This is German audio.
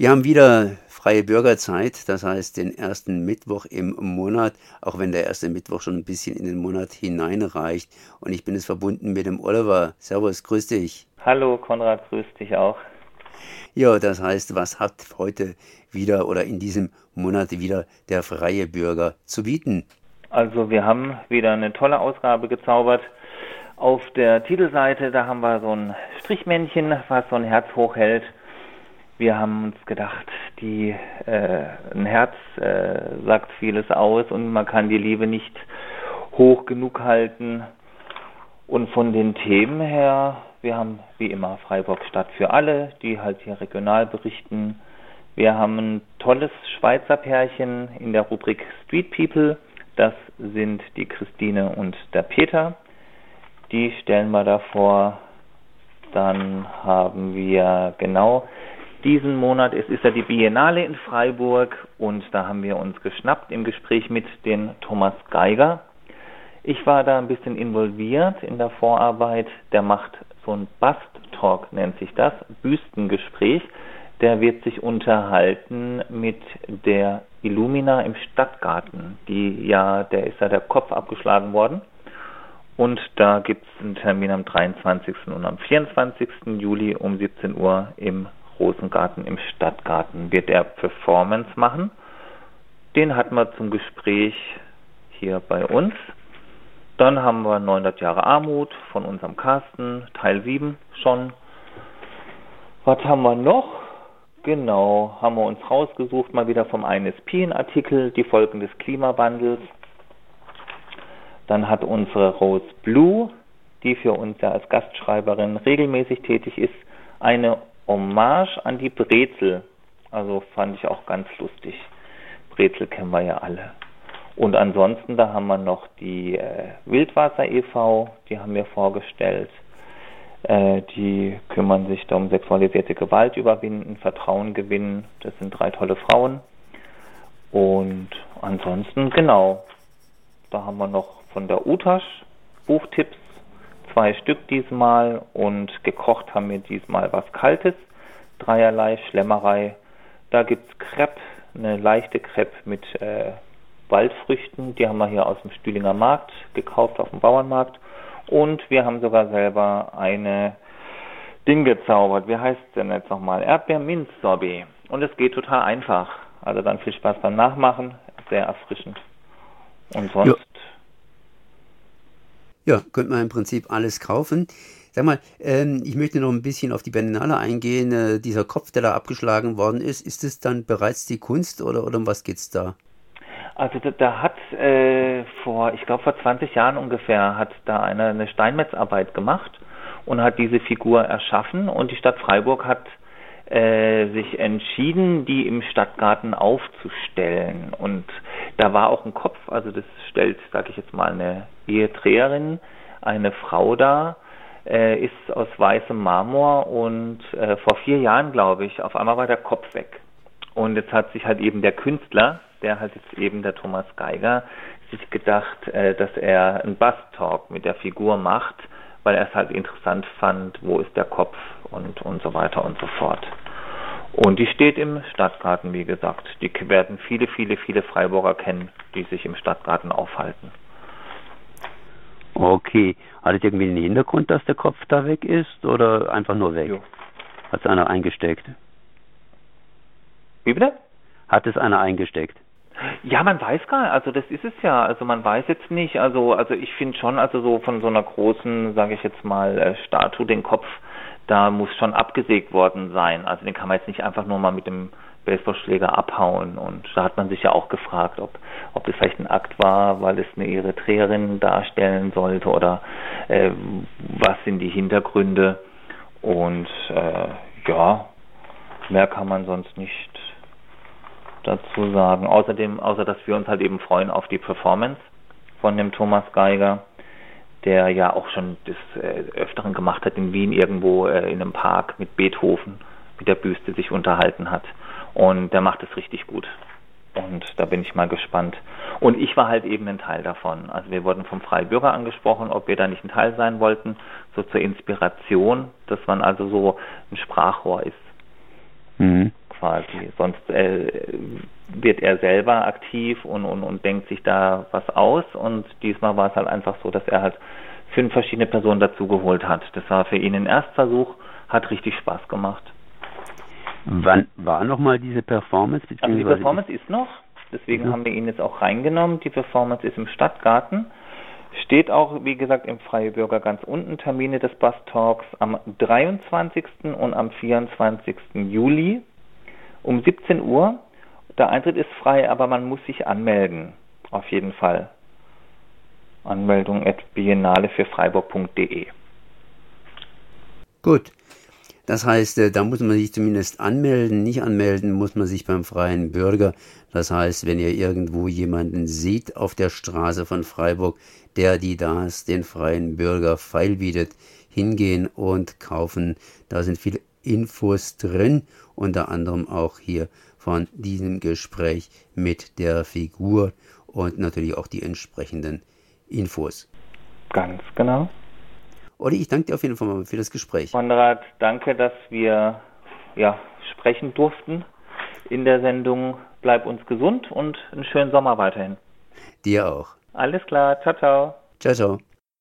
Wir haben wieder freie Bürgerzeit, das heißt den ersten Mittwoch im Monat, auch wenn der erste Mittwoch schon ein bisschen in den Monat hineinreicht. Und ich bin es verbunden mit dem Oliver. Servus, grüß dich. Hallo Konrad, grüß dich auch. Ja, das heißt, was hat heute wieder oder in diesem Monat wieder der freie Bürger zu bieten? Also wir haben wieder eine tolle Ausgabe gezaubert. Auf der Titelseite, da haben wir so ein Strichmännchen, was so ein Herz hochhält wir haben uns gedacht, die, äh, ein Herz äh, sagt vieles aus und man kann die Liebe nicht hoch genug halten. Und von den Themen her, wir haben wie immer Freiburg Stadt für alle, die halt hier regional berichten. Wir haben ein tolles Schweizer Pärchen in der Rubrik Street People. Das sind die Christine und der Peter. Die stellen wir davor. Dann haben wir genau diesen Monat. Es ist ja die Biennale in Freiburg und da haben wir uns geschnappt im Gespräch mit den Thomas Geiger. Ich war da ein bisschen involviert in der Vorarbeit. Der macht so ein Bust-Talk, nennt sich das, Büstengespräch. Der wird sich unterhalten mit der Illumina im Stadtgarten. Die ja, der ist ja der Kopf abgeschlagen worden. Und da gibt es einen Termin am 23. und am 24. Juli um 17 Uhr im Rosengarten im Stadtgarten wird er Performance machen. Den hatten wir zum Gespräch hier bei uns. Dann haben wir 900 Jahre Armut von unserem Carsten, Teil 7 schon. Was haben wir noch? Genau, haben wir uns rausgesucht, mal wieder vom INSP-Artikel, die Folgen des Klimawandels. Dann hat unsere Rose Blue, die für uns ja als Gastschreiberin regelmäßig tätig ist, eine Hommage an die Brezel. Also fand ich auch ganz lustig. Brezel kennen wir ja alle. Und ansonsten, da haben wir noch die äh, Wildwasser e.V., die haben wir vorgestellt. Äh, die kümmern sich da um sexualisierte Gewalt überwinden, Vertrauen gewinnen. Das sind drei tolle Frauen. Und ansonsten, genau, da haben wir noch von der Utasch Buchtipps zwei Stück diesmal und gekocht haben wir diesmal was Kaltes, dreierlei Schlemmerei. Da gibt's Crepe, eine leichte Crepe mit äh, Waldfrüchten, die haben wir hier aus dem Stühlinger Markt gekauft, auf dem Bauernmarkt. Und wir haben sogar selber eine Ding gezaubert. Wie heißt es denn jetzt nochmal? Erdbeer-Minz-Sorbet. Und es geht total einfach. Also dann viel Spaß beim Nachmachen. Sehr erfrischend. Und sonst ja, könnte man im Prinzip alles kaufen. Sag mal, ähm, ich möchte noch ein bisschen auf die Berlinale eingehen. Äh, dieser Kopf, der da abgeschlagen worden ist, ist es dann bereits die Kunst oder, oder um was geht's da? Also da, da hat äh, vor, ich glaube vor 20 Jahren ungefähr, hat da einer eine Steinmetzarbeit gemacht und hat diese Figur erschaffen und die Stadt Freiburg hat sich entschieden, die im Stadtgarten aufzustellen. Und da war auch ein Kopf, also das stellt, sage ich jetzt mal, eine Eheträgerin, eine Frau da, äh, ist aus weißem Marmor und äh, vor vier Jahren, glaube ich, auf einmal war der Kopf weg. Und jetzt hat sich halt eben der Künstler, der halt jetzt eben der Thomas Geiger, sich gedacht, äh, dass er einen Bass-Talk mit der Figur macht, weil er es halt interessant fand, wo ist der Kopf und, und so weiter und so fort. Und die steht im Stadtgarten, wie gesagt. Die werden viele, viele, viele Freiburger kennen, die sich im Stadtgarten aufhalten. Okay. Hat es irgendwie einen Hintergrund, dass der Kopf da weg ist oder einfach nur weg? Hat es einer eingesteckt? Wie bitte? Hat es einer eingesteckt? Ja, man weiß gar nicht, also das ist es ja, also man weiß jetzt nicht, also also ich finde schon, also so von so einer großen, sage ich jetzt mal, äh, Statue den Kopf da muss schon abgesägt worden sein. Also den kann man jetzt nicht einfach nur mal mit dem Baseballschläger abhauen. Und da hat man sich ja auch gefragt, ob, ob das vielleicht ein Akt war, weil es eine Eritreerin darstellen sollte oder äh, was sind die Hintergründe. Und äh, ja, mehr kann man sonst nicht dazu sagen. Außerdem, außer dass wir uns halt eben freuen auf die Performance von dem Thomas Geiger der ja auch schon des äh, Öfteren gemacht hat in Wien irgendwo äh, in einem Park mit Beethoven, mit der Büste sich unterhalten hat. Und der macht es richtig gut. Und da bin ich mal gespannt. Und ich war halt eben ein Teil davon. Also wir wurden vom Freibürger angesprochen, ob wir da nicht ein Teil sein wollten, so zur Inspiration, dass man also so ein Sprachrohr ist. Quasi. Sonst äh, wird er selber aktiv und, und, und denkt sich da was aus. Und diesmal war es halt einfach so, dass er halt fünf verschiedene Personen dazugeholt hat. Das war für ihn ein Erstversuch, hat richtig Spaß gemacht. Wann war nochmal diese Performance? Also die Performance ist noch, deswegen mhm. haben wir ihn jetzt auch reingenommen. Die Performance ist im Stadtgarten. Steht auch, wie gesagt, im Freie Bürger ganz unten Termine des Bus Talks am 23. und am 24. Juli um 17 Uhr. Der Eintritt ist frei, aber man muss sich anmelden. Auf jeden Fall. Anmeldung at biennale für freiburg.de. Gut. Das heißt, äh, da muss man sich zumindest anmelden. Nicht anmelden muss man sich beim freien Bürger. Das heißt, wenn ihr irgendwo jemanden seht auf der Straße von Freiburg, der, die das den freien Bürger feil bietet, hingehen und kaufen. Da sind viele Infos drin, unter anderem auch hier von diesem Gespräch mit der Figur und natürlich auch die entsprechenden Infos. Ganz genau. Olli, ich danke dir auf jeden Fall mal für das Gespräch. Konrad, danke, dass wir ja, sprechen durften in der Sendung. Bleib uns gesund und einen schönen Sommer weiterhin. Dir auch. Alles klar, ciao, ciao. Ciao, ciao.